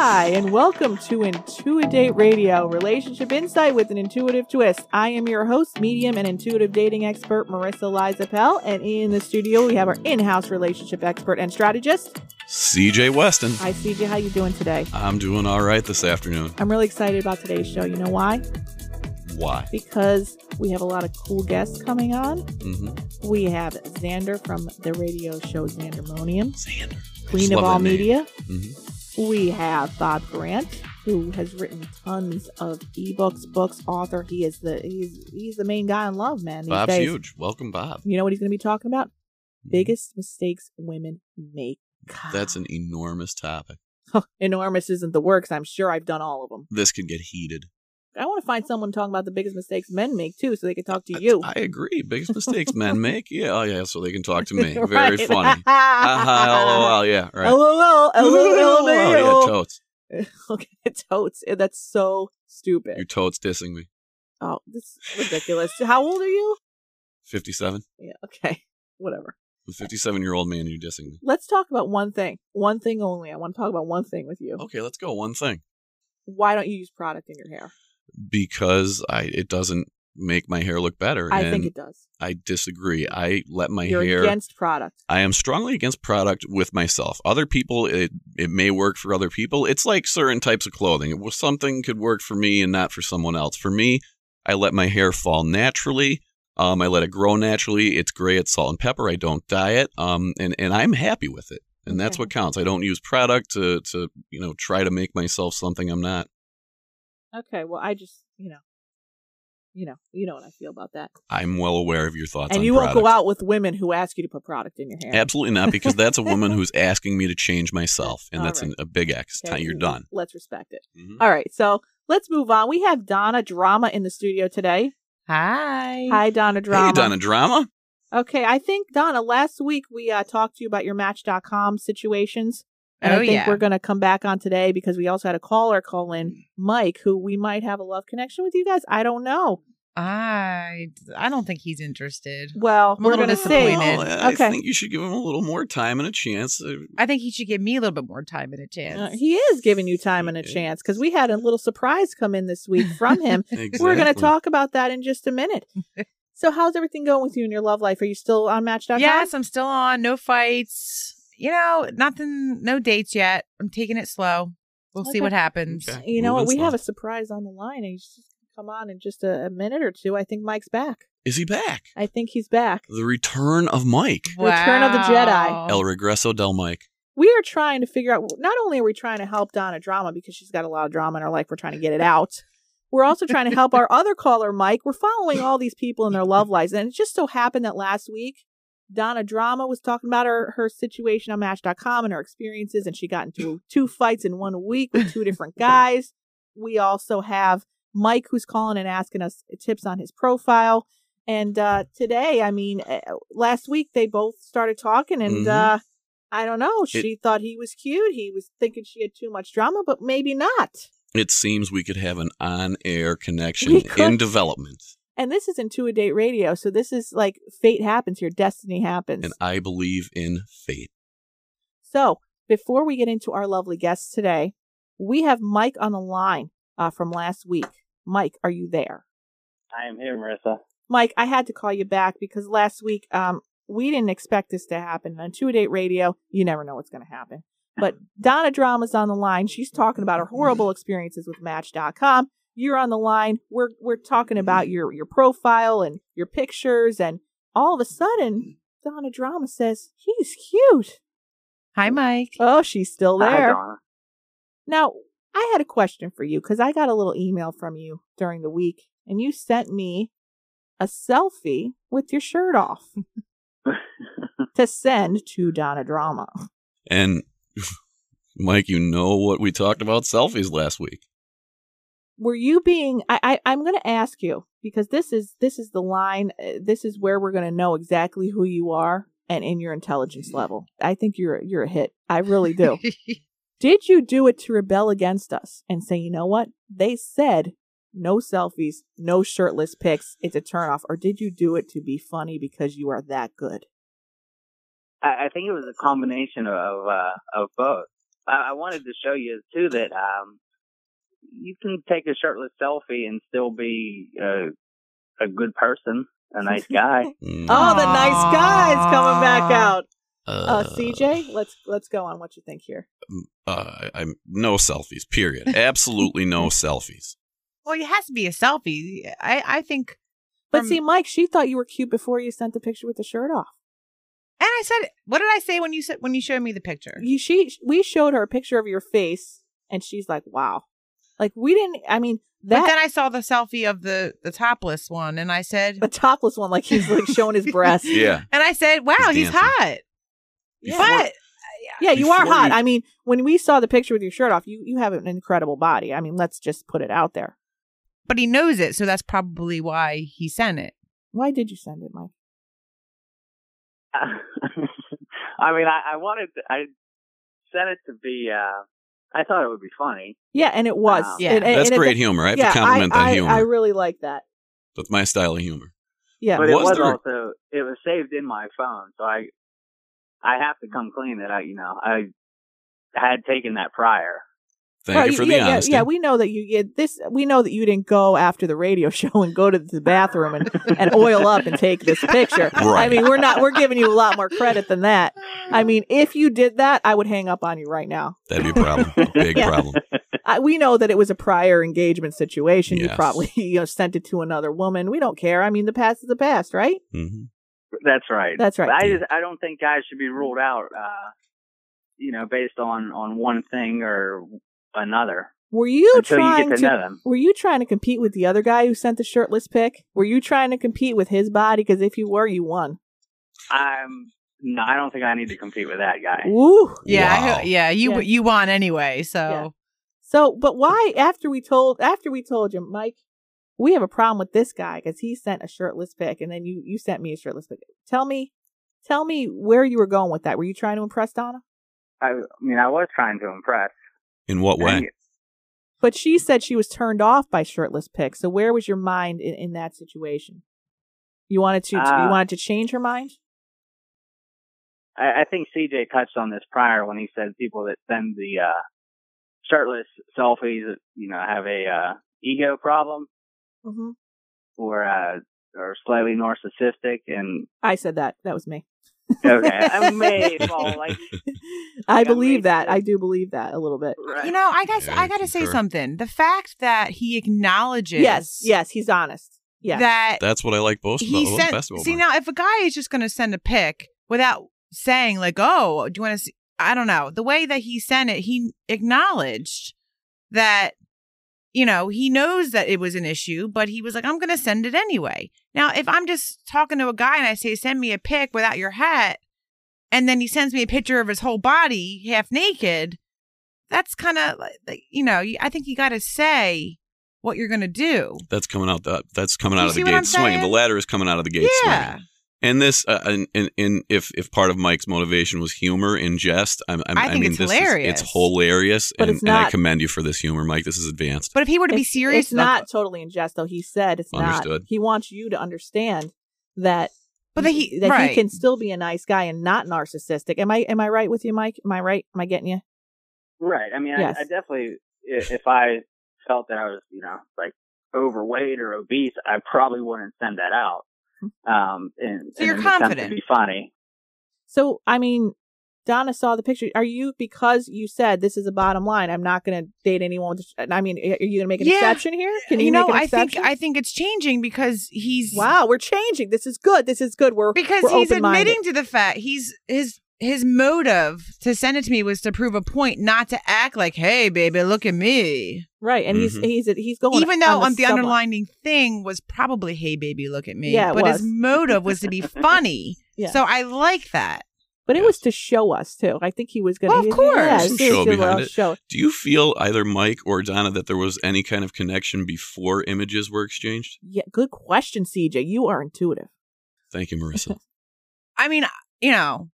Hi, and welcome to Intuidate Radio, relationship insight with an intuitive twist. I am your host, medium and intuitive dating expert, Marissa Liza Pell, and in the studio we have our in-house relationship expert and strategist, CJ Weston. Hi, CJ. How you doing today? I'm doing all right this afternoon. I'm really excited about today's show. You know why? Why? Because we have a lot of cool guests coming on. Mm-hmm. We have Xander from the radio show Xandermonium, Xander. Queen of all media. Mm-hmm. We have Bob Grant, who has written tons of ebooks, books, author. He is the he's he's the main guy in love, man. These Bob's days. huge. Welcome, Bob. You know what he's going to be talking about? Hmm. Biggest mistakes women make. God. That's an enormous topic. enormous. Isn't the works? I'm sure I've done all of them. This could get heated. I want to find someone talking about the biggest mistakes men make too, so they can talk to you. I, agree. Biggest mistakes men make. Yeah, oh yeah, so they can talk to me. Very Right. funny. LOL, yeah, right. LOL, Oh, yeah, totes. Okay, totes. Eh, that's so stupid. Your totes dissing me. Oh, this is ridiculous. How old are you? 57. Yeah, okay. Whatever. A 57 year old man, you're dissing me. Let's talk about one thing. One thing only. I want to talk about one thing with you. Okay, let's go. One thing. Why don't you use product in your hair? Because I it doesn't make my hair look better. I and think it does. I disagree. I let my You're hair. against product. I am strongly against product with myself. Other people, it it may work for other people. It's like certain types of clothing. It was something could work for me and not for someone else. For me, I let my hair fall naturally. Um, I let it grow naturally. It's gray. It's salt and pepper. I don't dye it. Um, and and I'm happy with it. And that's Okay. what counts. I don't use product to to you know try to make myself something I'm not. Okay, well, I just, you know, you know, you know what I feel about that. I'm well aware of your thoughts. and on you won't product. go out with women who ask you to put product in your hair. Absolutely not, because that's a woman who's asking me to change myself, and All that's right. an, a big X. Okay, You're done. Let's respect it. Mhm. All right, so let's move on. We have Donna Drama in the studio today. Hi. Hi, Donna Drama. Hey, Donna Drama. Okay, I think Donna. Last week we uh, talked to you about your Match.com situations, and Oh, I think yeah. we're going to come back on today because we also had a caller call in, Mike, who we might have a love connection with you guys. I don't know. I I don't think he's interested. Well, I'm a we're little going to see. disappointed. Well, I Okay. think you should give him a little more time and a chance. Uh, I think he should give me a little bit more time and a chance. Uh, he is giving you time and a Yeah. chance because we had a little surprise come in this week from him. Exactly. We're going to talk about that in just a minute. so, how's everything going with you in your love life? Are you still on Match.com? yes, I'm still on. No fights. You know, nothing. No dates yet. I'm taking it slow. We'll see what happens. Okay. You know what? Moving We have a surprise on the line. and He's just come on in just a, a minute or two. I think Mike's back. Is he back? I think he's back. The return of Mike. Return of the Jedi. El Regreso del Mike. We are trying to figure out. Not only are we trying to help Donna drama because she's got a lot of drama in her life, we're trying to get it out. We're also trying to help our other caller, Mike. We're following all these people in their love lives, and it just so happened that last week, Donna Drama was talking about her her situation on Match.com and her experiences, and she got into two fights in one week with two different guys. We also have Mike who's calling and asking us tips on his profile. And uh, today, I mean, uh, last week they both started talking, and Mhm. uh, I don't know. She thought he was cute. He was thinking she had too much drama, but maybe not. It seems we could have an on-air connection in development, And this is Intuidate Radio, so this is like fate happens here, destiny happens. and I believe in fate. So, before we get into our lovely guests today, we have Mike on the line uh, from last week. Mike, are you there? I am here, Marissa. Mike, I had to call you back because last week um, we didn't expect this to happen. On Intuidate Radio, you never know what's going to happen. But Donna Drama's on the line. She's talking about her horrible experiences with Match.com. You're on the line. We're we're talking mm-hmm. about your your profile and your pictures, and all of a sudden, Donna Drama says he's cute. Hi, Mike. Oh, she's still Hi, there. Donna. Now, I had a question for you because I got a little email from you during the week, and you sent me a selfie with your shirt off to send to Donna Drama. And Mike, you know what we talked about selfies last week. Were you being? I, I I'm going to ask you because this is this is the line. uh, This is where we're going to know exactly who you are and in your intelligence level. I think you're you're a hit. I really do. Did you do it to rebel against us and say, you know what? They said no selfies, no shirtless pics. It's a turnoff. Or did you do it to be funny because you are that good? I, I think it was a combination of uh, of both. I, I wanted to show you too that um, you can take a shirtless selfie and still be a, a good person, a nice guy. Mm, Oh, the nice guy's coming back Aw. out. Uh, CJ, let's let's go on what you think here. uh, I'm no selfies. Period. Absolutely no selfies. Well, it has to be a selfie. I I think. But from- see, Mike, she thought you were cute before you sent the picture with the shirt off. And I said, what did I say when you said when you showed me the picture? You she we showed her a picture of your face, and she's like, "Wow." Like we didn't. I mean, but then I saw the selfie of the the topless one, and I said, the topless one, like he's like showing his breast. Yeah. and I said, wow, He's he's, hot. Yeah. But Yeah, you are hot. you- I mean, when we saw the picture with your shirt off, you you have an incredible body. I mean, let's just put it out there. but he knows it, so that's probably why he sent it. Why did you send it, Mike? I mean, I, I wanted, to, I sent it to be. uh I thought it would be funny. Yeah, and it was. Wow. Yeah. And- and- That's and it- great humor. I have yeah, to compliment I, that I, humor. I really like that. That's my style of humor. Yeah. but it Was was there- also it was saved in my phone, so I I have to come clean that I you know I had taken that prior. Thank Well, you for yeah, the honesty. Yeah, we know that you yeah, this. We know that you didn't go after the radio show and go to the bathroom and, and oil up and take this picture. I mean, we're not. We're giving you a lot more credit than that. I mean, if you did that, I would hang up on you right now. That'd be a problem. A big Yeah. problem. I, we know that it was a prior engagement situation. You probably you know sent it to another woman. We don't care. I mean, the past is the past, right? hmm That's right. That's right. But I just I don't think guys should be ruled out. uh You know, based on on one thing or another Were you until you trying get to, to? know them. Were you trying to compete with the other guy who sent the shirtless pic? Were you trying to compete with his body? Because if you were, you won. I'm no, I don't think I need to compete with that guy. Woo! Yeah, I- yeah, you Yeah. you won anyway. So Yeah. So, but why? After we told, after we told you, Mike, we have a problem with this guy because he sent a shirtless pic, and then you you sent me a shirtless pic. Tell me, tell me where you were going with that. Were you trying to impress Donna? I, I mean, I was trying to impress. In what way? But she said she was turned off by shirtless pics. So where was your mind in, in that situation? You wanted to you Uh, wanted to change her mind? I, I think CJ touched on this prior when he said people that send the uh, shirtless selfies, you know, have a uh, ego problem hmm or uh, or slightly narcissistic. And I said that. That was me. Okay, I may fall like I I believe made that. I do believe that a little bit. right. you know, I guess Yeah, I I got to say concur. something. The fact that he acknowledges Yes, yes, he's honest. Yeah. that That's what I like most about, he well, sent. best about See Mike. now, if a guy is just going to send a pic without saying like, "Oh, do you want to see?" I don't know. The way that he sent it, he acknowledged that you know he knows that it was an issue, but he was like, "I'm going to send it anyway." Now, if I'm just talking to a guy and I say, "Send me a pic without your hat," and then he sends me a picture of his whole body half naked, that's kind of like you know. I think you got to say what you're going to do. That's coming out. The, that's coming You out of the gate swinging. The ladder is coming out of the gate yeah. swinging. And this, uh, and, and, and if if part of Mike's motivation was humor and jest, I'm, I'm, I think mean, it's this hilarious. Is, it's hilarious, But and, it's and I commend you for this humor, Mike. This is advanced. But if he were to be serious, It's not totally in jest, though. He said it's Understood. not. He wants you to understand that. But that he- that right. he can still be a nice guy and not narcissistic. Am I am I right with you, Mike? Am I right? Am I getting you? Right. I mean, Yes. I, I definitely, if I felt that I was, you know, like overweight or obese, I probably wouldn't send that out. Um, and, So you're in confident. To be funny. So I mean, Donna saw the picture. Are you because you said this is a bottom line? I'm not going to date anyone. With, I mean, are you going to make an Yeah. exception here? Can you, you know, make an I think? I think it's changing because he's wow, we're changing. This is good. This is good. We're because we're he's open-minded. admitting to the fact he's his his motive to send it to me was to prove a point, not to act like, "Hey, baby, look at me." Right, and Mhm. he's he's he's going. Even though on on the, underlining thing was probably, "Hey, baby, look at me," Yeah, it but his motive was to be funny. Yeah. So I like that. But it was to show us too. I think he was going Well, to. of course. Yeah, Some show behind it. Show. Do you feel either Mike or Donna that there was any kind of connection before images were exchanged? Yeah, good question, CJ. You are intuitive. Thank you, Marissa. I mean, you know,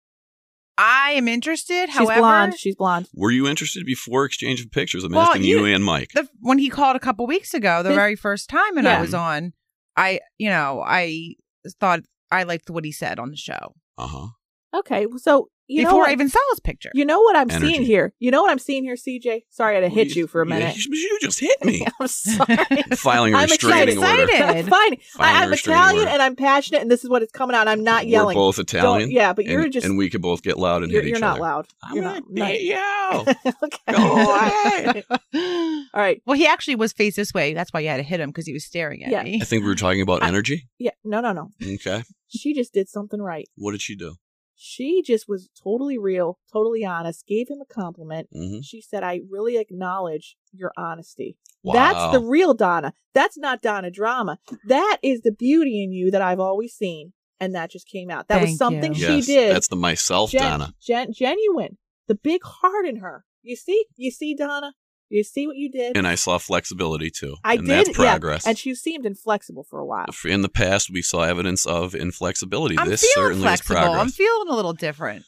I am interested. She's however, blonde. She's blonde. Were you interested before exchange of pictures? I'm Well, asking you, you- and Mike. the when he called a couple weeks ago, the His- very first time, and Yeah. I was on, I you know I thought I liked what he said on the show. Uh huh. Okay, so you know before what? I even saw his picture. You know what I'm Energy. seeing here? You know what I'm seeing here, CJ? Sorry I had to hit you for a minute. You, you just hit me. I'm sorry. Filing a I'm restraining excited. order. Excited. I'm fine. Filing a I, I'm Italian order. and I'm passionate, and this is what it's coming out. I'm not yelling. We're both Italian. Don't- yeah, but you're and, just and we could both get loud and you're, hit you're not loud. I'm You're not. not- you. okay. Go away. All right. well, he actually was face this way. That's why you had to hit him because he was staring at Yeah. me. I think we were talking about I- energy. Yeah. No, no, no. Okay. She just did something right. What did she do? She just was totally real, totally honest, gave him a compliment. hmm She said, I really acknowledge your honesty. Wow. That's the real Donna. That's not Donna drama. That is the beauty in you that I've always seen. And that just came out. That was something you. she yes, did. That's the myself, Gen- Donna. gen- genuine. The big heart in her. You see? You see, Donna? You see what you did? And I saw flexibility too. I and did. That's yeah. progress. And she seemed inflexible for a while. In the past, we saw evidence of inflexibility. I'm this feeling certainly flexible. is progress. I'm feeling a little different.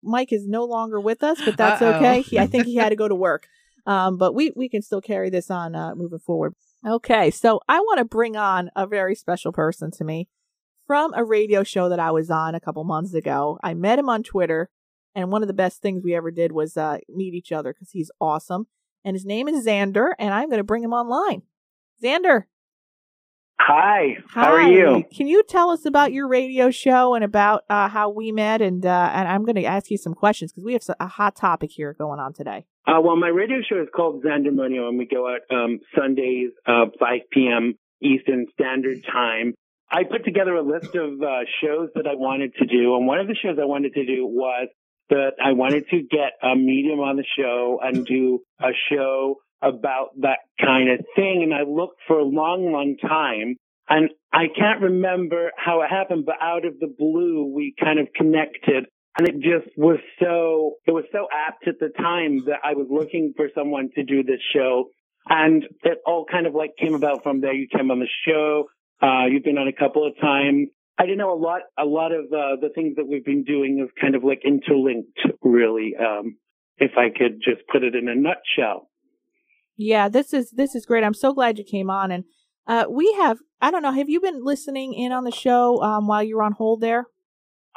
Mike is no longer with us, but that's Uh-oh. okay. He, I think he had to go to work. Um, but we, we can still carry this on uh, moving forward. Okay, so I want to bring on a very special person to me from a radio show that I was on a couple months ago. I met him on Twitter, and one of the best things we ever did was uh, meet each other because he's awesome. And his name is Xander, and I'm going to bring him online. Xander, Hi, how are you? Can you tell us about your radio show and about uh, how we met? And uh, and I'm going to ask you some questions because we have a hot topic here going on today. Uh, well, my radio show is called Xander Xandermonium, and we go out um, Sundays, uh, 5 p.m. Eastern Standard Time. I put together a list of uh, shows that I wanted to do, and one of the shows I wanted to do was that I wanted to get a medium on the show and do a show about that kind of thing. And I looked for a long, long time. And I can't remember how it happened, but out of the blue, we kind of connected. And it just was so, it was so apt at the time that I was looking for someone to do this show. And it all kind of like came about from there. You came on the show. Uh, you've been on a couple of times. I don't know a lot, a lot of, uh, the things that we've been doing is kind of like interlinked, really. Um, if I could just put it in a nutshell. Yeah, this is this is great. I'm so glad you came on. And uh, we have I don't know. Have you been listening in on the show um, while you're on hold there?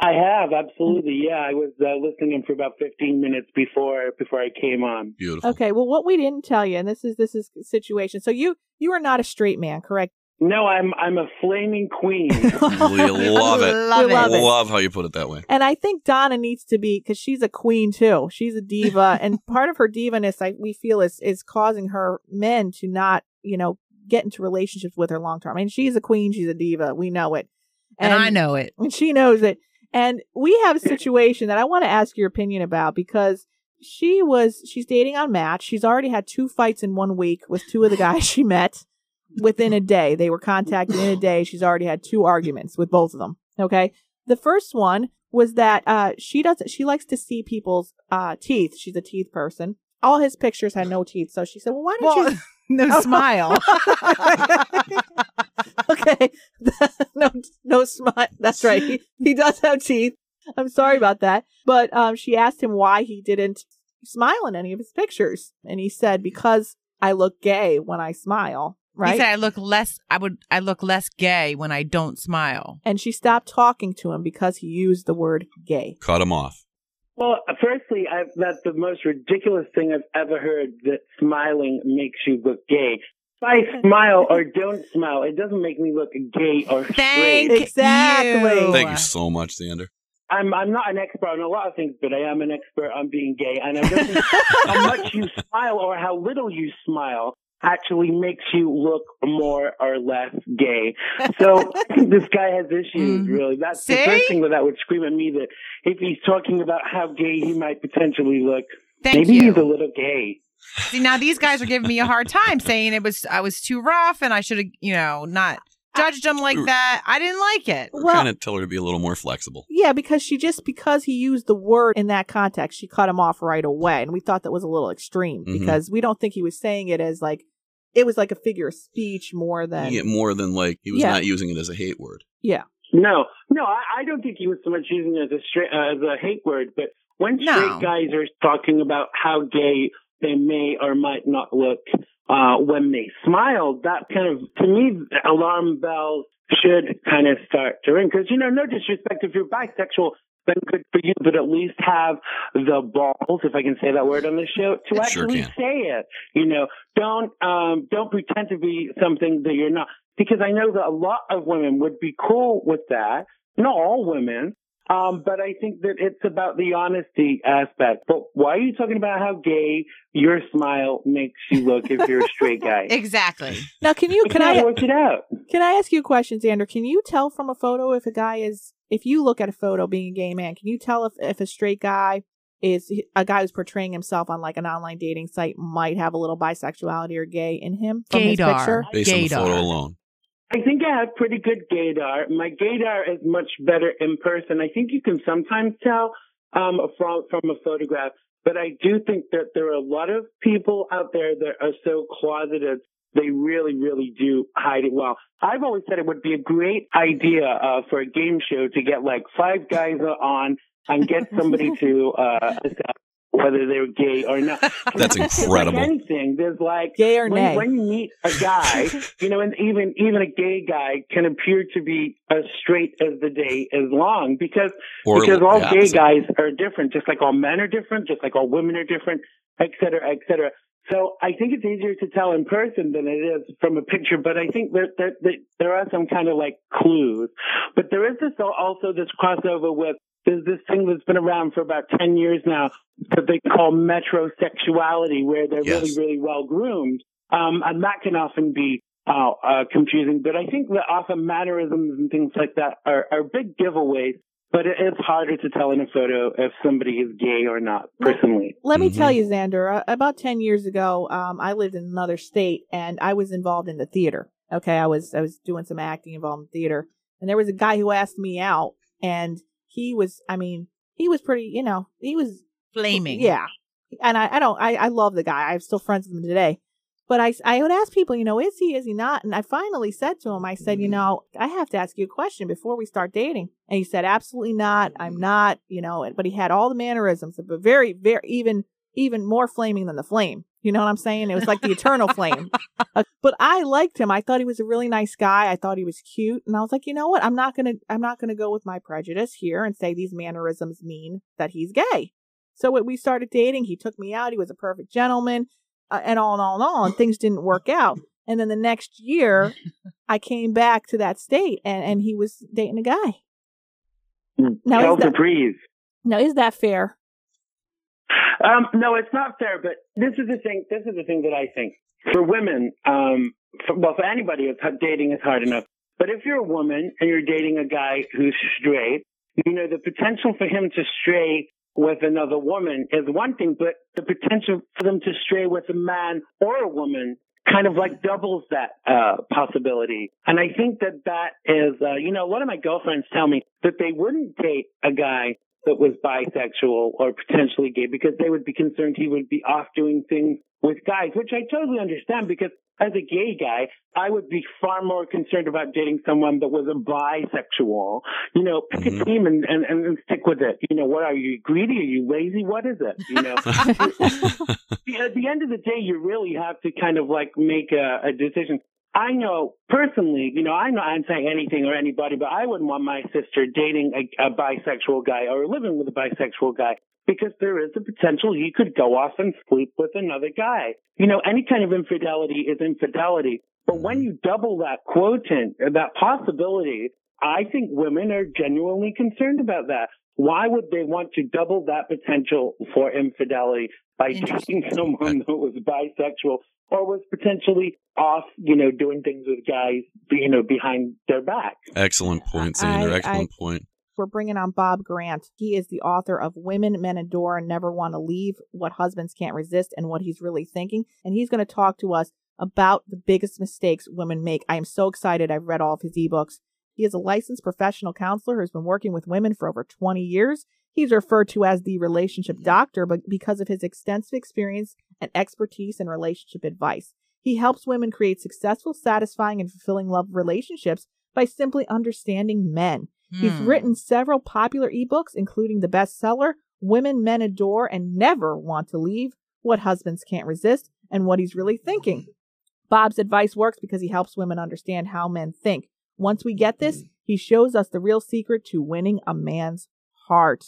I have absolutely, yeah. I was uh, listening in for about 15 minutes before before I came on. Beautiful. Okay. Well, what we didn't tell you, and this is this is situation. So you you are not a straight man, correct? No, I'm I'm a flaming queen. We love it. Love We it. love it. Love how you put it that way. And I think Donna needs to be because she's a queen too. She's a diva, and part of her divaness, I we feel, is is causing her men to not, you know, get into relationships with her long term. I mean, she's a queen, she's a diva. We know it, And I know it. and she knows it. And we have a situation that I want to ask your opinion about because she was she's dating on Match. She's already had two fights in one week with two of the guys she met within a day. They were contacted in a day. She's already had two arguments with both of them. Okay. The first one was that uh she doesn't she likes to see people's uh teeth. She's a teeth person. All his pictures had no teeth. So she said, Well, why don't Well, you no Oh. smile. okay. no, no smile. That's right. He, he does have teeth. I'm sorry about that. But um, she asked him why he didn't smile in any of his pictures. And he said, because I look gay when I smile. Right. He said I look less I would I look less gay when I don't smile. and she stopped talking to him because he used the word gay. Cut him off. well, firstly, i that's the most ridiculous thing I've ever heard. That smiling makes you look gay. If I smile or don't smile, it doesn't make me look gay or Thank straight. Exactly. you. Thank you so much, Xander. I'm I'm not an expert on a lot of things, but I am an expert on being gay, and it doesn't how much you smile or how little you smile actually makes you look more or less gay. So this guy has issues, Mhm. really. That's the first thing that that would scream at me that if he's talking about how gay he might potentially look, Thank maybe you. he's a little gay. See, now these guys are giving me a hard time saying it was I was too rough and I should have, you know, not judged him like that. I didn't like it. We're Well- trying to tell her to be a little more flexible. Yeah, because she just because he used the word in that context, she cut him off right away, and we thought that was a little extreme Mhm. because we don't think he was saying it as like it was like a figure of speech more than Yeah, more than like he was Yeah. not using it as a hate word. yeah. No, no, I, I don't think he was so much using it as a straight, uh, as a hate word. But when No. straight guys are talking about how gay they may or might not look uh, when they smile, that kind of to me alarm bells should kind of start to ring. Because you know, no disrespect if you're bisexual, then good for you, but at least have the balls, if I can say that word on the show, to Sure actually can. say it. You know, don't um don't pretend to be something that you're not. Because I know that a lot of women would be cool with that. Not all women. Um, but I think that it's about the honesty aspect. But why are you talking about how gay your smile makes you look if you're a straight guy? Exactly. Now, can you can I work it out. can I ask you a question, Xander? Can you tell from a photo if a guy is if you look at a photo being a gay man? Can you tell if if a straight guy is a guy who's portraying himself on like an online dating site might have a little bisexuality or gay in him from his Gaydar. picture? Based on the photo alone. I think I have pretty good gaydar. My gaydar is much better in person. I think you can sometimes tell um, from from a photograph, but I do think that there are a lot of people out there that are so closeted. They really, really do hide it well. I've always said it would be a great idea uh, for a game show to get like five guys on and get somebody to uh, assess whether they're gay or not. That's incredible. Like anything, there's like Gay or nay? when, when you meet a guy, you know, and even even a gay guy can appear to be as straight as the day is long because Or because all the gay opposite. guys are different, just like all men are different, just like all women are different, et cetera, et cetera. So I think it's easier to tell in person than it is from a picture, but I think that, that, that there are some kind of like clues. But there is this also this crossover with there's this thing that's been around for about 10 years now that they call metrosexuality, where they're Yes. really, really well groomed. Um, and that can often be uh, uh, confusing, but I think that often mannerisms and things like that are, are big giveaways. But it is harder to tell in a photo if somebody is gay or not, personally. Let me Mhm. tell you, Xander. Uh, about ten years ago, um, I lived in another state, and I was involved in the theater. Okay, I was I was doing some acting involved in theater, and there was a guy who asked me out, and he was, I mean, he was pretty, you know, he was Flaming. yeah, and I, I don't, I, I love the guy. I'm still friends with him today. But I, I would ask people, you know, is he, is he not? And I finally said to him, I said, you know, I have to ask you a question before we start dating. And he said, absolutely not. I'm not, you know, but he had all the mannerisms, but very, very, even, even more flaming than the flame. You know what I'm saying? It was like the eternal flame. Uh, but I liked him. I thought he was a really nice guy. I thought he was cute. And I was like, you know what? I'm not going to, I'm not going to go with my prejudice here and say these mannerisms mean that he's gay. So we- we started dating. He took me out. He was a perfect gentleman, uh, and on and on and on. Things didn't work out. And then the next year, I came back to that state, and and he was dating a guy. Now, Hell is that, breathe. now is that fair? Um, no, it's not fair, but this is the thing, this is the thing that I think. For women, um, for, well, for anybody, dating is hard enough. But if you're a woman and you're dating a guy who's straight, you know, the potential for him to stray with another woman is one thing, but the potential for them to stray with a man or a woman kind of like doubles that uh, possibility. And I think that that is, uh, you know, lot of my girlfriends tell me that they wouldn't date a guy that was bisexual or potentially gay because they would be concerned he would be off doing things with guys, which I totally understand because as a gay guy, I would be far more concerned about dating someone that was a bisexual. You know, pick Mhm. a team and, and, and stick with it. You know, what are you greedy? Are you lazy? What is it? You know, at the end of the day, you really have to kind of like make a, a decision. I know personally, you know, I'm not saying anything or anybody, but I wouldn't want my sister dating a, a bisexual guy or living with a bisexual guy because there is a potential he could go off and sleep with another guy. You know, any kind of infidelity is infidelity. But when you double that quotient, or that possibility, I think women are genuinely concerned about that. Why would they want to double that potential for infidelity by Interesting. dating someone that was bisexual or was potentially off, you know, doing things with guys, you know, behind their back? Excellent point, I- Xander. I- Excellent point. We're bringing on Bob Grant. He is the author of Women Men Adore and Never Want to Leave, What Husbands Can't Resist, and What He's Really Thinking. And he's going to talk to us about the biggest mistakes women make. I am so excited. I've read all of his ebooks. He is a licensed professional counselor who's been working with women for over 20 years. He's referred to as the relationship mm-hmm. doctor, but because of his extensive experience and expertise in relationship advice. He helps women create successful, satisfying, and fulfilling love relationships by simply understanding men. He's Hmm. written several popular ebooks, including the bestseller Women Men Adore and Never Want to Leave, What Husbands Can't Resist, and What He's Really Thinking. Bob's advice works because he helps women understand how men think. Once we get this, he shows us the real secret to winning a man's heart.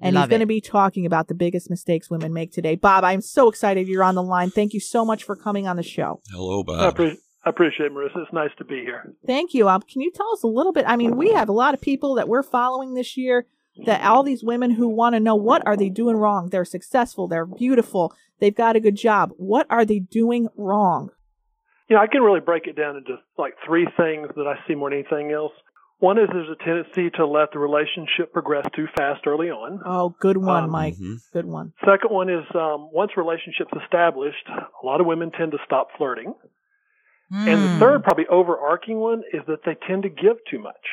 And Love he's going to be talking about the biggest mistakes women make today. Bob, I'm so excited you're on the line. Thank you so much for coming on the show. Hello, I, Bob. Appre- I appreciate it, Marissa. It's nice to be here. Thank you. Um, can you tell us a little bit? I mean, we have a lot of people that we're following this year. That all these women who want to know what are they doing wrong? They're successful. They're beautiful. They've got a good job. What are they doing wrong? You know, I can really break it down into like three things that I see more than anything else. One is there's a tendency to let the relationship progress too fast early on. Oh, good one, Um, Mike. Mhm. Good one. Second one is um, once relationships established, a lot of women tend to stop flirting. And the Mm. third, probably overarching one, is that they tend to give too much.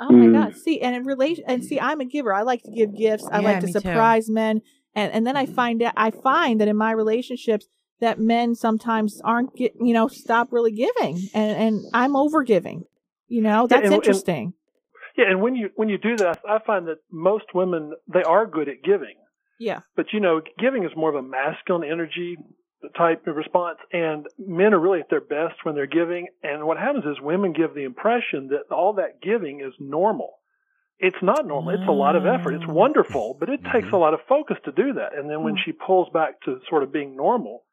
Oh my Mm. God. See, and in relation, and see, I'm a giver. I like to give gifts. I Yeah, like to me too. surprise men, and and then I find out, I find that in my relationships that men sometimes aren't get, you know, stop really giving, and and I'm over giving. You know, that's and- and- interesting. Yeah, and when you when you do that, I find that most women they are good at giving. yeah. But you know, giving is more of a masculine energy type of response, and men are really at their best when they're giving. And what happens is women give the impression that all that giving is normal. It's not normal. It's a lot of effort. It's wonderful, but it takes Mhm. a lot of focus to do that. And then when Mm. she pulls back to sort of being normal,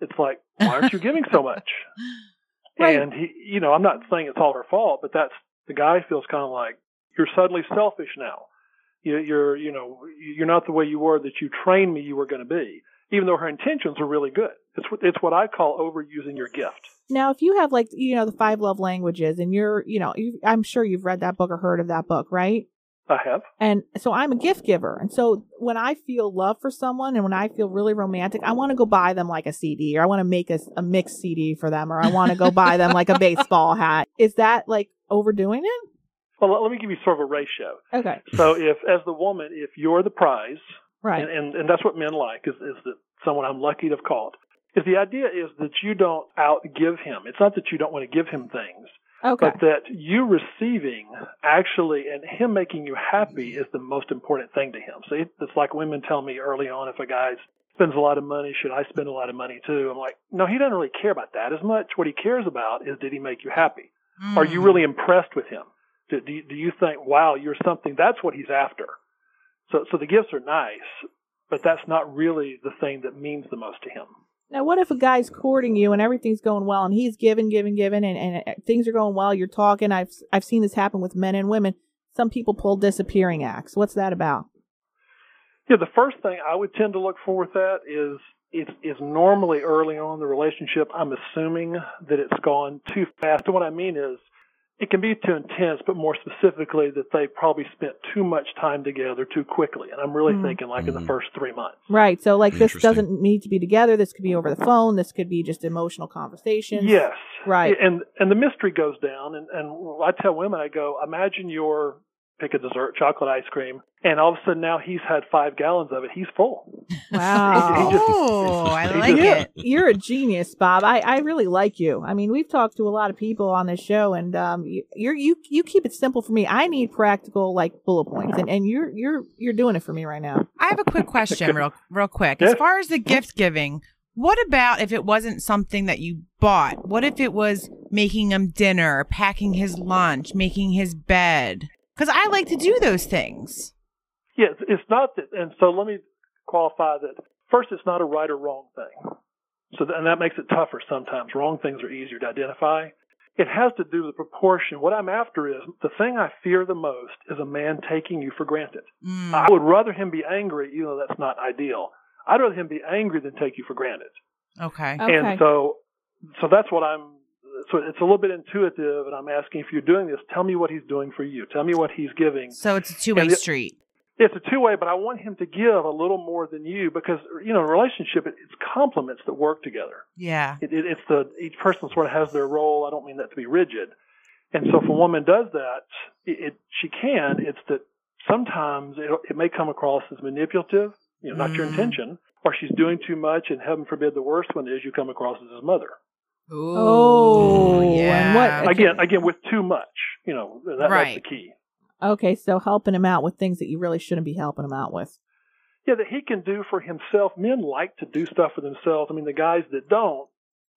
it's like, why aren't you giving so much? Right. And he, you know, I'm not saying it's all her fault, but that's the guy feels kind of like you're suddenly selfish now. You, you're, you know, you're not the way you were that you trained me you were going to be, even though her intentions are really good. It's what it's what I call overusing your gift. Now, if you have like you know the five love languages, and you're you know you, I'm sure you've read that book or heard of that book, right? I have. And so I'm a gift giver. And so when I feel love for someone and when I feel really romantic, I want to go buy them like a CD or I want to make a, a mixed CD for them or I want to go buy them like a baseball hat. Is that like overdoing it? Well, let- let me give you sort of a ratio. Okay. So if, as the woman, if you're the prize, Right. and, and and that's what men like is is that someone I'm lucky to have caught. Is the idea is that you don't outgive him. It's not that you don't want to give him things. Okay. but that you receiving actually and him making you happy is the most important thing to him. So it, it's like women tell me early on if a guy spends a lot of money, should I spend a lot of money too? I'm like, no, he doesn't really care about that as much. What he cares about is did he make you happy? Are you Mm. really impressed with him? Do, do, you, do you think, wow, you're something? That's what he's after. So, so the gifts are nice, but that's not really the thing that means the most to him. Now, what if a guy's courting you and everything's going well and he's giving, giving, giving, and, and uh, things are going well? You're talking. I've I've seen this happen with men and women. Some people pull disappearing acts. What's that about? Yeah, the first thing I would tend to look for with that is it's is normally early on in the relationship. I'm assuming that it's gone too fast. And what I mean is it can be too intense, but more specifically that they probably spent too much time together too quickly. And I'm really Mhm. thinking like in the Mhm. first three months. Right. So, like, this doesn't need to be together. This could be over the phone. This could be just emotional conversations. Yes. Right. And and the mystery goes down and, and I tell women, I go, imagine you're pick a dessert, chocolate ice cream, and all of a sudden now he's had five gallons of it. He's full. Wow. He just- oh, I like just- it. You're a genius, Bob. I, I really like you. I mean, we've talked to a lot of people on this show, and um, you, you're you you keep it simple for me. I need practical like bullet points, and, and you're you're you're doing it for me right now. I have a quick question, real real quick. As far as the gift giving, what about if it wasn't something that you bought? What if it was making him dinner, packing his lunch, making his bed? Because I like to do those things. Yeah, it's- it's not that, and so let me qualify that. First, it's not a right or wrong thing. So, and that makes it tougher sometimes. Wrong things are easier to identify. It has to do with the proportion. What I'm after is the thing I fear the most is a man taking you for granted. Mm. I would rather him be angry, even though that's not ideal. I'd rather him be angry than take you for granted. Okay. Okay. And so, so that's what I'm. So it's a little bit intuitive, and I'm asking if you're doing this, tell me what he's doing for you. Tell me what he's giving. So it's a two way street. It's a two way, but I want him to give a little more than you because you know, in a relationship, it, it's complements that work together. Yeah. It, it, it's the each person sort of has their role. I don't mean that to be rigid. And so, if a woman does that, it, it she can. It's that sometimes it, it may come across as manipulative, you know, not your Mm. intention, or she's doing too much, and heaven forbid, the worst one is you come across as his mother. Ooh, Oh, and yeah. what- Okay. Again, again, with too much, you know, that, that's Right. the key. Okay, so helping him out with things that you really shouldn't be helping him out with. yeah, that he can do for himself. Men like to do stuff for themselves. I mean, the guys that don't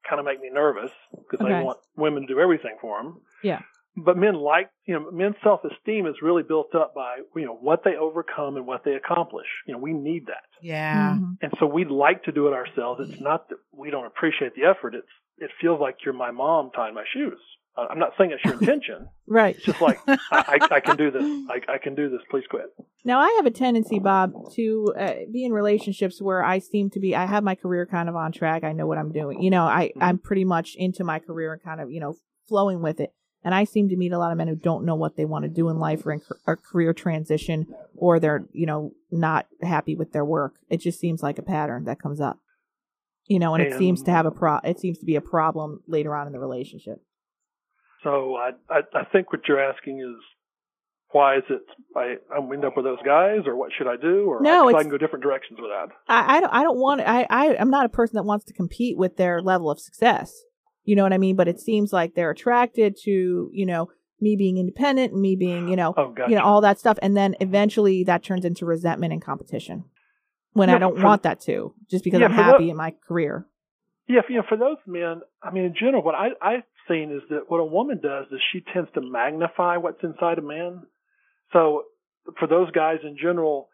kind of make me nervous because Okay. they want women to do everything for them. Yeah. but men like you know men's self esteem is really built up by you know what they overcome and what they accomplish. You know we need that, Yeah. Mhm. and so we'd like to do it ourselves. It's not that we don't appreciate the effort. It's it feels like you're my mom tying my shoes. Uh, I'm not saying it's your intention. Right. It's just like I, I, I can do this. I, I can do this. Please quit. Now, I have a tendency, Bob, to uh, be in relationships where I seem to be. I have my career kind of on track. I know what I'm doing. You know, I I'm pretty much into my career and kind of you know flowing with it. And I seem to meet a lot of men who don't know what they want to do in life or in a career transition, or they're you know not happy with their work. It just seems like a pattern that comes up. You know, and it seems to have a pro. It seems to be a problem later on in the relationship. So I, I I think what you're asking is why is it I I'm end up with those guys or what should I do or No, I it's- can go different directions with that. I, I don't I don't want I, I I'm not a person that wants to compete with their level of success. You know what I mean? But it seems like they're attracted to, you know, me being independent me being, you know, Oh, gotcha. you know, all that stuff. And then eventually that turns into resentment and competition. When Yeah, I don't for- want that to, just because Yeah, I'm happy the- in my career. Yeah, you know, for those men, I mean, in general, what I, I've seen is that what a woman does is she tends to magnify what's inside a man. So for those guys in general,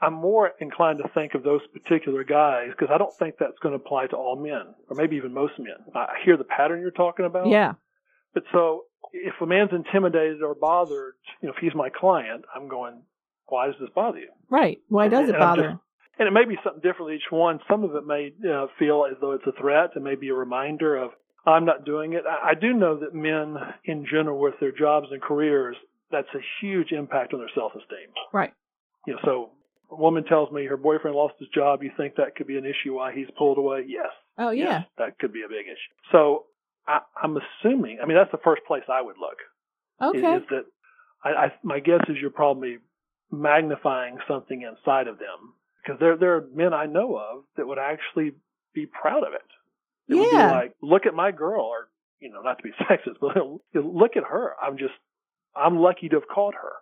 I'm more inclined to think of those particular guys because I don't think that's going to apply to all men or maybe even most men. I hear the pattern you're talking about. Yeah. But so if a man's intimidated or bothered, you know, if he's my client, I'm going, why does this bother you? Right. Why does it And bother? And it may be something different with each one. Some of it may uh, feel as though it's a threat. It may be a reminder of I'm not doing it. I, I do know that men in general, with their jobs and careers, that's a huge impact on their self-esteem. right. You know, so a woman tells me her boyfriend lost his job. You think that could be an issue why he's pulled away? Yes. Oh yeah. Yes, that could be a big issue. So I, I'm assuming. I mean, that's the first place I would look Okay. is that I, I my guess is you're probably magnifying something inside of them because there there are men I know of that would actually be proud of it. It would be like, look at my girl, or you know, not to be sexist, but look at her. I'm just, I'm lucky to have caught her.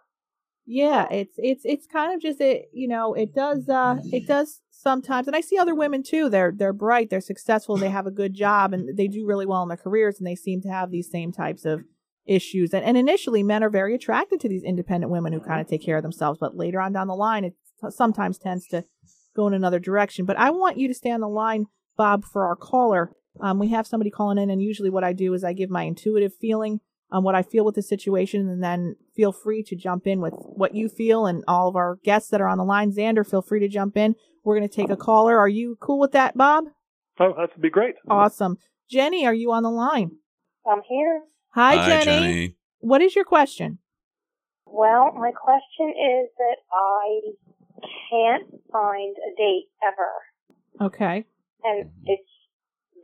Yeah, it's it's it's kind of just it, you know, it does uh it does sometimes and I see other women too. They're they're bright, they're successful, they have a good job and they do really well in their careers and they seem to have these same types of issues. And and initially men are very attracted to these independent women who kind of take care of themselves, but later on down the line it sometimes tends to go in another direction. But I want you to stay on the line, Bob, for our caller. Um, we have somebody calling in, and usually what I do is I give my intuitive feeling on what I feel with the situation, and then feel free to jump in with what you feel. And all of our guests that are on the line, Xander, feel free to jump in. We're going to take a caller. Are you cool with that, Bob? Oh, that would be great. Awesome. Jenny, are you on the line? I'm here. Hi, Jenny. What is your question? Well, my question is that I can't find a date ever. Okay. And it's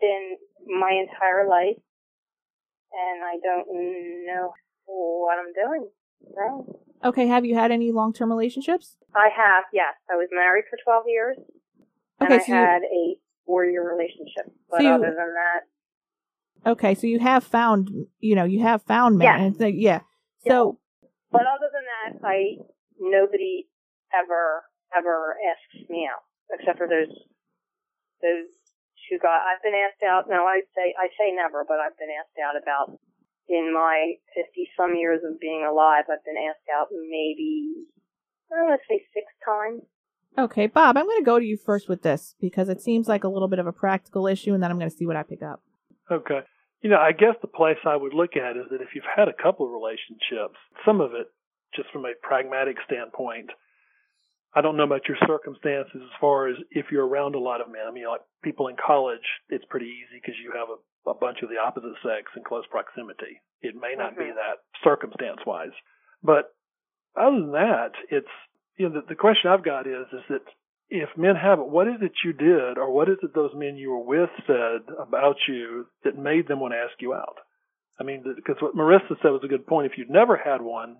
been my entire life, and I don't know what I'm doing. wrong. Okay. Have you had any long term relationships? I have, yes. I was married for 12 years, and Okay, I so you- had a four year relationship. But So you- other than that, Okay. So you have found, you know, you have found men. Yeah. Yeah. So, but other than that, I nobody ever ever asks me out except for those those two guys. I've been asked out. No, I say I say never, but I've been asked out about in my fifty some years of being alive. I've been asked out maybe uh, want to say six times. okay, Bob, I'm going to go to you first with this because it seems like a little bit of a practical issue, and then I'm going to see what I pick up. Okay. You know, I guess the place I would look at is that if you've had a couple of relationships, some of it, just from a pragmatic standpoint, I don't know about your circumstances as far as if you're around a lot of men. I mean, like people in college, it's pretty easy because you have a, a bunch of the opposite sex in close proximity. It may not be Mhm. that circumstance wise. But other than that, it's, you know, the, the question I've got is, is that if men haven't, what is it you did or what is it those men you were with said about you that made them want to ask you out? I mean, because what Marissa said was a good point. If you'd never had one,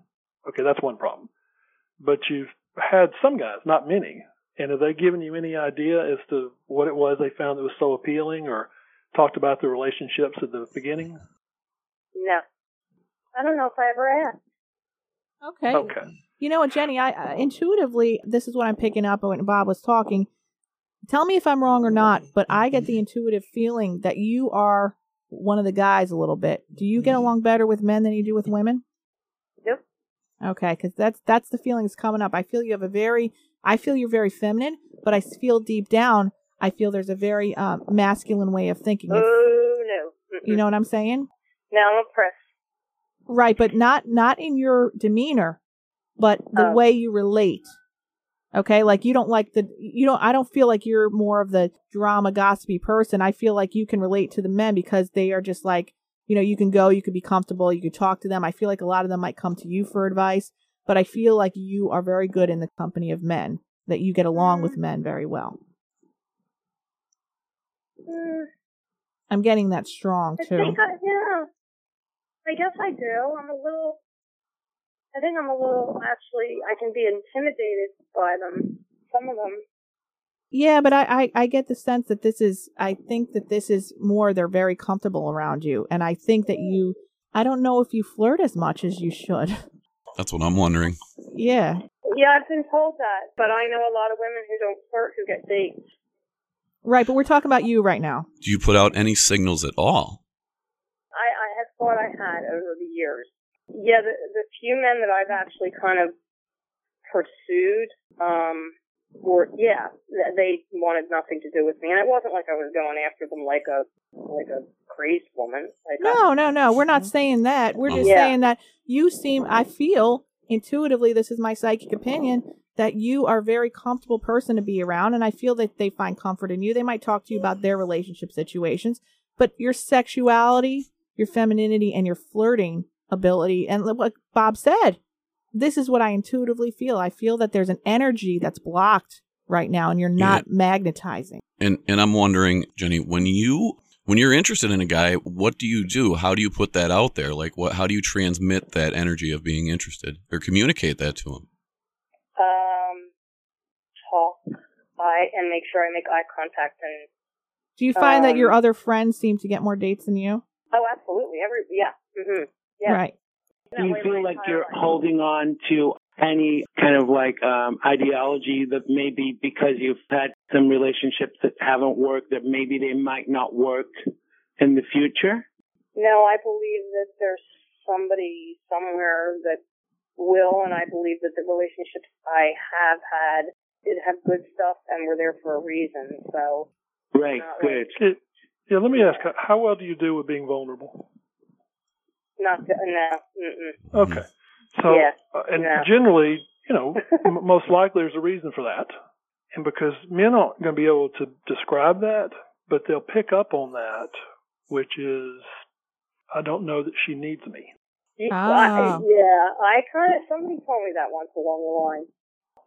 okay, that's one problem. But you've had some guys, not many. And have they given you any idea as to what it was they found that was so appealing or talked about the relationships at the beginning? No, I don't know if I ever asked. Okay. Okay. You know what, Jenny? I uh, intuitively, this is what I'm picking up when Bob was talking. Tell me if I'm wrong or not, but I get the intuitive feeling that you are one of the guys a little bit. Do you get along better with men than you do with women? Okay, because that's that's the feelings coming up. I feel you have a very, I feel you're very feminine, but I feel deep down, I feel there's a very um, masculine way of thinking. It's- Oh no. you know what I'm saying? Now I'm impressed. Right, but not not in your demeanor, but the Oh. way you relate. Okay, like you don't like the you don't I don't feel like you're more of the drama gossipy person. I feel like you can relate to the men because they are just like, you know, you can go, you can be comfortable, you can talk to them. I feel like a lot of them might come to you for advice, but I feel like you are very good in the company of men, that you get along with men very well. Mm, I'm getting that strong I too. think I, yeah. I guess I do. I'm a little. I think I'm a little. Actually, I can be intimidated by them. Some of them. Yeah, but I, I, I get the sense that this is, I think that this is more, they're very comfortable around you. And I think that you, I don't know if you flirt as much as you should. That's what I'm wondering. yeah. Yeah, I've been told that, but I know a lot of women who don't flirt who get dates. Right, but we're talking about you right now. Do you put out any signals at all? I, I have thought I had over the years. Yeah, the the few men that I've actually kind of pursued, um, were yeah, they wanted nothing to do with me, and it wasn't like I was going after them like a like a crazed woman. Like I- No, no, no. We're not mm-hmm. saying that. We're just Yeah. saying that you seem, I feel intuitively, this is my psychic opinion, that you are a very comfortable person to be around. And I feel that they find comfort in you. They might talk to you about their relationship situations, but your sexuality, your femininity, and your flirting ability, and what Bob said, this is what I intuitively feel. I feel that there's an energy that's blocked right now and you're not magnetizing. And and I'm wondering, Jenny, when you when you're interested in a guy, what do you do? How do you put that out there? Like what how do you transmit that energy of being interested or communicate that to him? um, talk, I and make sure I make eye contact and Do you find that your Um, other friends seem to get more dates than you? oh, absolutely, every yeah, hmm yeah. Right. That Do you feel like you're life. holding on to any kind of like um, ideology that maybe because you've had some relationships that haven't worked, that maybe they might not work in the future? No, I believe that there's somebody somewhere that will, and I believe that the relationships I have had did have good stuff and were there for a reason. So, Right, Not good. It, yeah, let me ask, how well do you do with being vulnerable? Not to, no, mm-mm. Okay. So, Yeah. uh, and Yeah. generally, you know, m- most likely there's a reason for that. And because men aren't going to be able to describe that, but they'll pick up on that, which is, I don't know that she needs me. Ah. I, yeah, I kind of somebody told me that once along the line.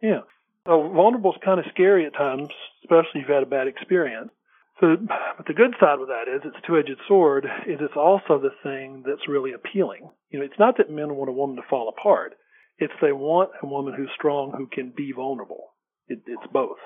Yeah. So vulnerable is kind of scary at times, especially if you've had a bad experience. So, but the good side with that is it's a two-edged sword. Is it's also the thing that's really appealing. You know, it's not that men want a woman to fall apart. It's they want a woman who's strong who can be vulnerable. It, it's both.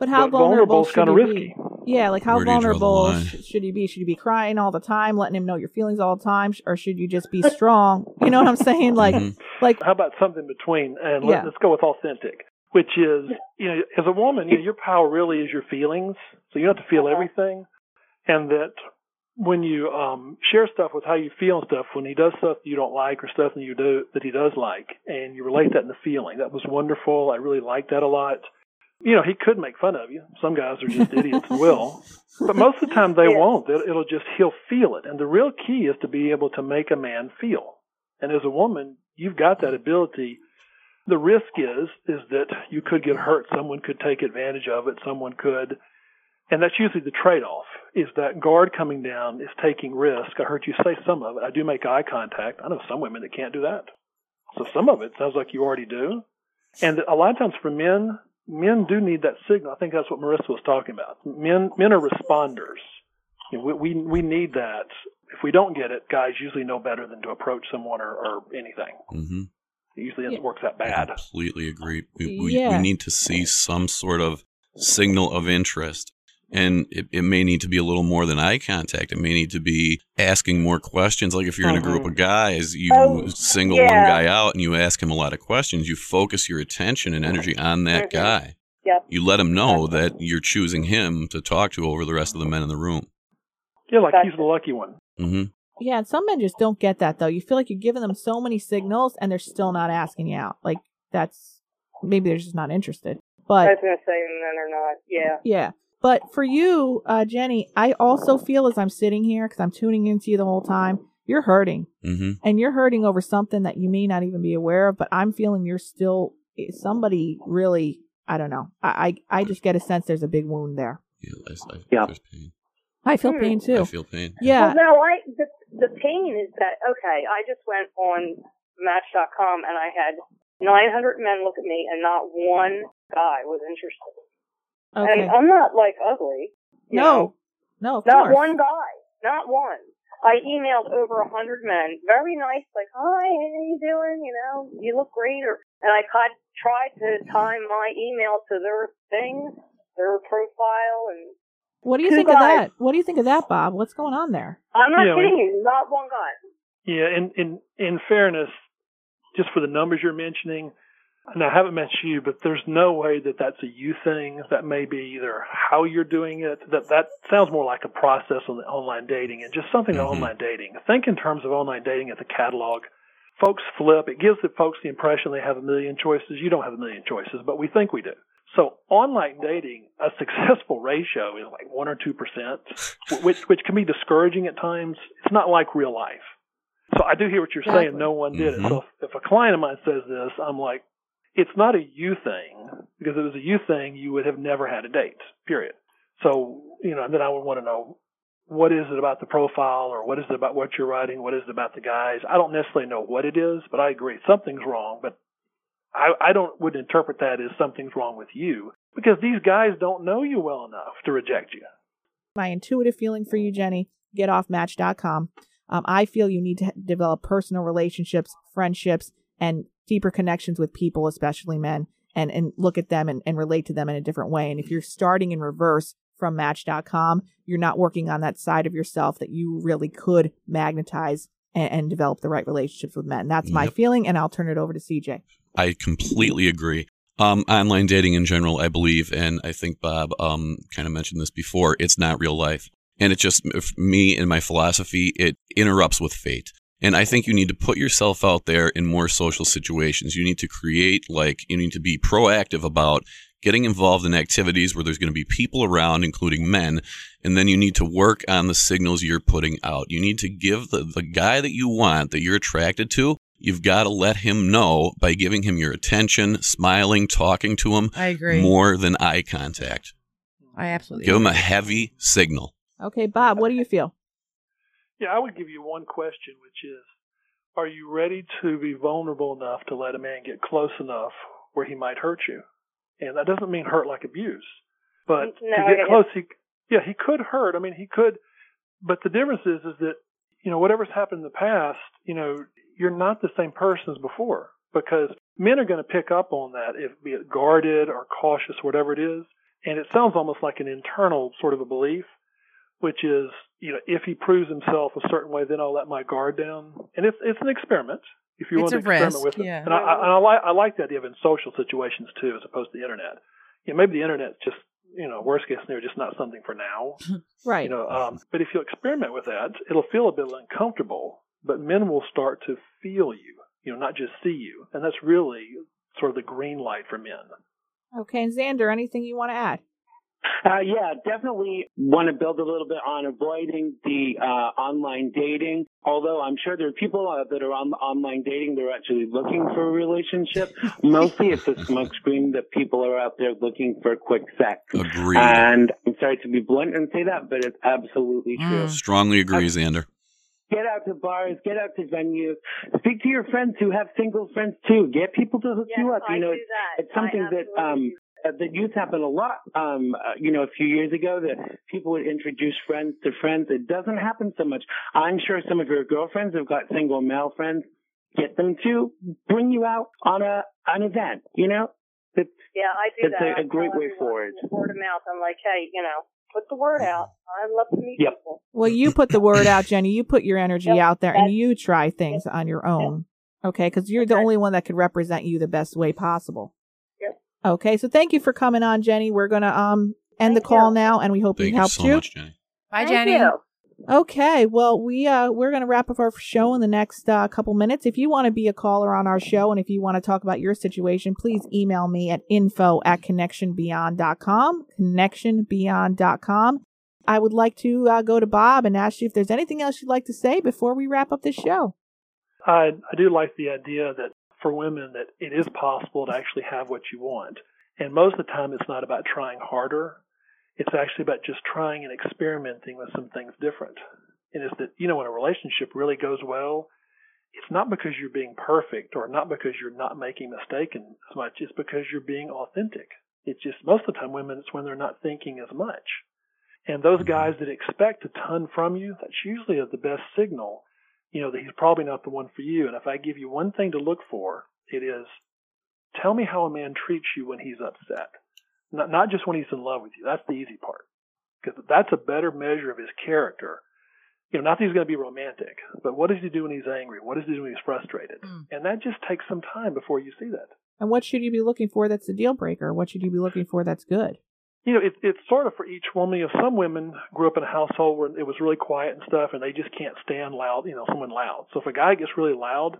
But how But vulnerable vulnerable's should kinda risky. be? Yeah, like how Where do you draw the vulnerable sh- should he be? Should you be crying all the time, letting him know your feelings all the time, Sh- or should you just be strong? You know what I'm saying? Like, Mhm. like How about something between? And Yeah. let, let's go with authentic, which is, you know, as a woman, you know, your power really is your feelings. So you have to feel everything. And that when you um share stuff with how you feel and stuff, when he does stuff that you don't like or stuff that you do that he does like, and you relate that in the feeling, that was wonderful. I really liked that a lot. You know, he could make fun of you. Some guys are just idiots and will. But most of the time they Yeah. won't. It'll just, he'll feel it. And the real key is to be able to make a man feel. And as a woman, you've got that ability. The risk is, is that you could get hurt. Someone could take advantage of it. Someone could. And that's usually the trade-off is that guard coming down is taking risk. I heard you say some of it. I do make eye contact. I know some women that can't do that. So some of it sounds like you already do. And a lot of times for men, men do need that signal. I think that's what Marissa was talking about. Men, men are responders. You know, we, we, we need that. If we don't get it, guys usually know better than to approach someone or, or anything. Mhm. It usually Yeah. doesn't work that I bad. completely agree. We, we, Yeah. we need to see some sort of signal of interest. And it, it may need to be a little more than eye contact. It may need to be asking more questions. Like if you're in a group of guys, you Oh, single one guy out and you ask him a lot of questions. You focus your attention and energy on that Mhm. guy. Yep. You let him know that you're choosing him to talk to over the rest of the men in the room. Yeah, like Gotcha. he's the lucky one. hmm Yeah, and some men just don't get that though. You feel like you're giving them so many signals and they're still not asking you out. Like that's maybe they're just not interested. I But was gonna say men are not. Yeah. yeah. But for you, uh, Jenny, I also feel as I'm sitting here because I'm tuning into you the whole time, you're hurting. hmm And you're hurting over something that you may not even be aware of, but I'm feeling you're still eh, somebody really, I don't know. I, I, I just get a sense there's a big wound there. Yeah, I, I, Yeah. there's pain. I feel Hmm. pain I feel pain. Yeah. Well, no, I the the pain is that okay. I just went on Match.com and I had 900 men look at me and not one guy was interested. Okay. And I'm not like ugly. you know. No. No, of Not course. one guy. Not one. I emailed over a hundred men, very nice, like, "Hi, how you doing? You know, you look great." Or, and I tried tried to time my email to their thing, their profile, and What do you Two think of that? What do you think of that, Bob? What's going on there? I'm not Yeah, we- kidding you, not one guy. Yeah, in in in fairness, just for the numbers you're mentioning, and I haven't mentioned you, but there's no way that that's a you thing. That may be either how you're doing it. That that sounds more like a process on the online dating and just something Mhm. on online dating. Think in terms of online dating as a catalog. Folks flip. It gives the folks the impression they have a million choices. You don't have a million choices, but we think we do. So online dating, a successful ratio is like one or two percent, which which can be discouraging at times. It's not like real life. So I do hear what you're Exactly. saying. No one did it. Mhm. So if, if a client of mine says this, I'm like, it's not a you thing because if it was a you thing, you would have never had a date. Period. So you know, then I would want to know what is it about the profile or what is it about what you're writing? What is it about the guys? I don't necessarily know what it is, but I agree something's wrong. But I, I don't would interpret that as something's wrong with you because these guys don't know you well enough to reject you. My intuitive feeling for you, Jenny, get off match.com. Um, I feel you need to develop personal relationships, friendships, and deeper connections with people, especially men, and, and look at them and, and relate to them in a different way. And if you're starting in reverse from match.com, you're not working on that side of yourself that you really could magnetize and, and develop the right relationships with men. That's my feeling, and I'll turn it over to CJ. I completely agree. Um, online dating in general, I believe, and I think Bob um, kind of mentioned this before. It's not real life, and it just me and my philosophy it interrupts with fate. And I think you need to put yourself out there in more social situations. You need to create like you need to be proactive about getting involved in activities where there's going to be people around, including men, and then you need to work on the signals you're putting out. You need to give the, the guy that you want, that you're attracted to, you've got to let him know by giving him your attention, smiling, talking to him I agree. more than eye contact. I absolutely Give him a heavy signal. Okay, Bob, what do you feel? Yeah, I would give you one question, which is, are you ready to be vulnerable enough to let a man get close enough where he might hurt you? And that doesn't mean hurt like abuse, but No, to get get close, he, yeah, he could hurt. I mean, he could, but the difference is, is that, you know, whatever's happened in the past, you know, you're not the same person as before because men are going to pick up on that, if be it guarded or cautious, whatever it is. And it sounds almost like an internal sort of a belief which is, you know, if he proves himself a certain way, then I'll let my guard down. And it's it's an experiment. If you It's want to a experiment risk, with it, yeah. and I, I, and I like I like the idea of in social situations too, as opposed to the internet. You know, maybe the internet's just you know worst case scenario, just not something for now. Right. You know, um, but if you experiment with that, it'll feel a bit uncomfortable. But men will start to feel you, you know, not just see you, and that's really sort of the green light for men. Okay, and Xander, anything you want to add? Uh, yeah, definitely want to build a little bit on avoiding the uh, online dating. Although I'm sure there are people uh, that are on online dating they're actually looking for a relationship. Mostly it's a smokescreen that people are out there looking for quick sex. Agreed. And I'm sorry to be blunt and say that, but it's absolutely true. Mm. Strongly agree, Xander. Get out to bars, get out to venues, speak to your friends who have single friends too. Get people to hook Yes, you up. I you know, it's, it's something that um uh, that used to happen a lot. Um, uh, you know, a few years ago that people would introduce friends to friends. It doesn't happen so much. I'm sure some of your girlfriends have got single male friends. Get them to bring you out on a an event. You know, it's Yeah, I do It's that. a- a I great way forward. Word of mouth. I'm like, hey, you know, put the word out. I love to meet Yep. people. Well, you put the word out, Jenny. You put your energy Yep, out there and you try things on your own. Okay, because you're the only one that could represent you the best way possible. Yep. Okay, so thank you for coming on, Jenny. We're gonna um end the call you. now, and we hope Thank we you helped so you. much, Jenny. Bye, Thank Jenny. you. Okay, well, we uh we're gonna wrap up our show in the next uh, couple minutes. If you want to be a caller on our show, and if you want to talk about your situation, please email me at info at connectionbeyond.com. Connectionbeyond.com. I would like to uh, go to Bob and ask you if there's anything else you'd like to say before we wrap up this show. I I do like the idea that for women that it is possible to actually have what you want, and most of the time it's not about trying harder. It's actually about just trying and experimenting with some things different. And it's that you know when a relationship really goes well, it's not because you're being perfect or not because you're not making mistakes as much. It's because you're being authentic. It's just most of the time women it's when they're not thinking as much. And those guys that expect a ton from you, that's usually the best signal you know, that he's probably not the one for you. And if I give you one thing to look for, it is tell me how a man treats you when he's upset. Not, not just when he's in love with you. That's the easy part. Because that's a better measure of his character. You know, not that he's going to be romantic, but what does he do when he's angry? What does he do when he's frustrated? Mm. And that just takes some time before you see that. And what should you be looking for that's a deal breaker? What should you be looking for that's good? you know, it, it's sort of for each woman. You know, some women grew up in a household where it was really quiet and stuff, and they just can't stand loud. You know, someone loud. So if a guy gets really loud,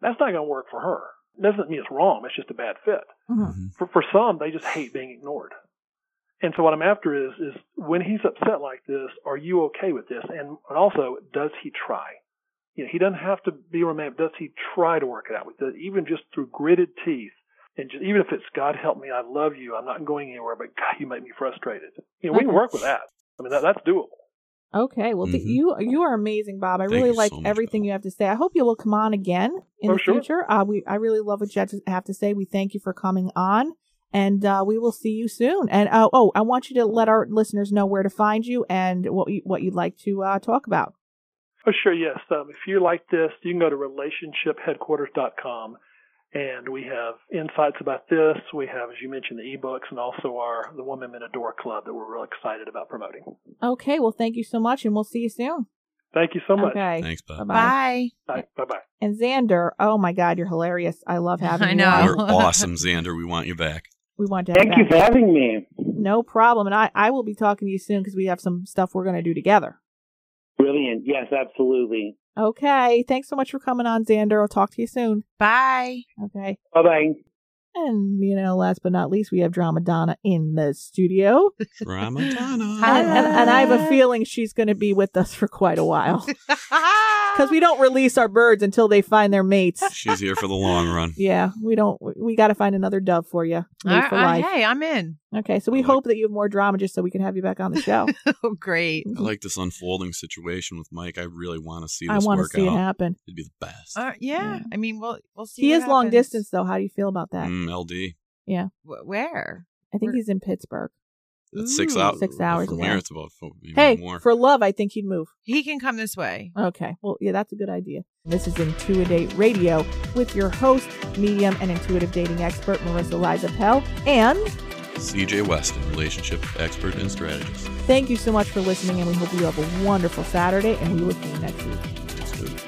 that's not going to work for her. It doesn't mean it's wrong. It's just a bad fit. Mhm. For for some, they just hate being ignored. And so what I'm after is is when he's upset like this, are you okay with this? And, and also, does he try? You know, he doesn't have to be romantic. Does he try to work it out with it, even just through gritted teeth? And just, even if it's God help me, I love you, I'm not going anywhere, but God, you make me frustrated. You know, we can work with that. I mean, that, that's doable. Okay, well, th- Mhm. you you are amazing, Bob. I Thank really like so much, everything Bob. you have to say. I hope you will come on again in Oh, the sure. future. Uh, we I really love what you have to, say. We thank you for coming on, and uh, we will see you soon. And uh, oh, I want you to let our listeners know where to find you and what you, what you'd like to uh, talk about. Oh, sure, yes. Um, if you like this, you can go to relationshipheadquarters.com and we have insights about this. We have, as you mentioned, the ebooks and also our The Woman Men Adore Club that we're real excited about promoting. Okay, well, thank you so much, and we'll see you soon. Thank you so much. Okay, Thanks, Bob. Bye-bye. Bye. Bye bye. And Xander, oh my God, you're hilarious. I love having I you. know. on. You're awesome, Xander. We want you back. We want to have Thank you back. for having me. No problem. And I, I will be talking to you soon because we have some stuff we're going to do together. Brilliant. Yes, absolutely. Okay. Thanks so much for coming on, Xander. I'll talk to you soon. Bye. Okay. Bye bye. And, you know, last but not least, we have Drama Donna in the studio. Ramadana. Hi. And, and, and I have a feeling she's going to be with us for quite a while because we don't release our birds until they find their mates. She's here for the long run. Yeah, we don't. We got to find another dove for you. Made for Uh, uh, hey, I'm in. Okay, so we like- hope that you have more drama just so we can have you back on the show. Oh, great. I like this unfolding situation with Mike. I really want to see I want to work see it happen. It'd be the best. Uh, yeah. Yeah. I mean, we'll we'll see. He what is long distance, though. How do you feel about that? Mm, LD. Wh- Where? I think We're- he's in Pittsburgh. That's six Ooh. hours. Six hours from away. here. It's about four, even Hey, more. for love, I think he'd move. He can come this way. Okay. Well, yeah, that's a good idea. This is Intuidate Radio with your host, medium and intuitive dating expert, Marissa Liza Pell. And CJ Weston, relationship expert and strategist. thank you so much for listening, and we hope you have a wonderful Saturday, and we will see you next week. That's good.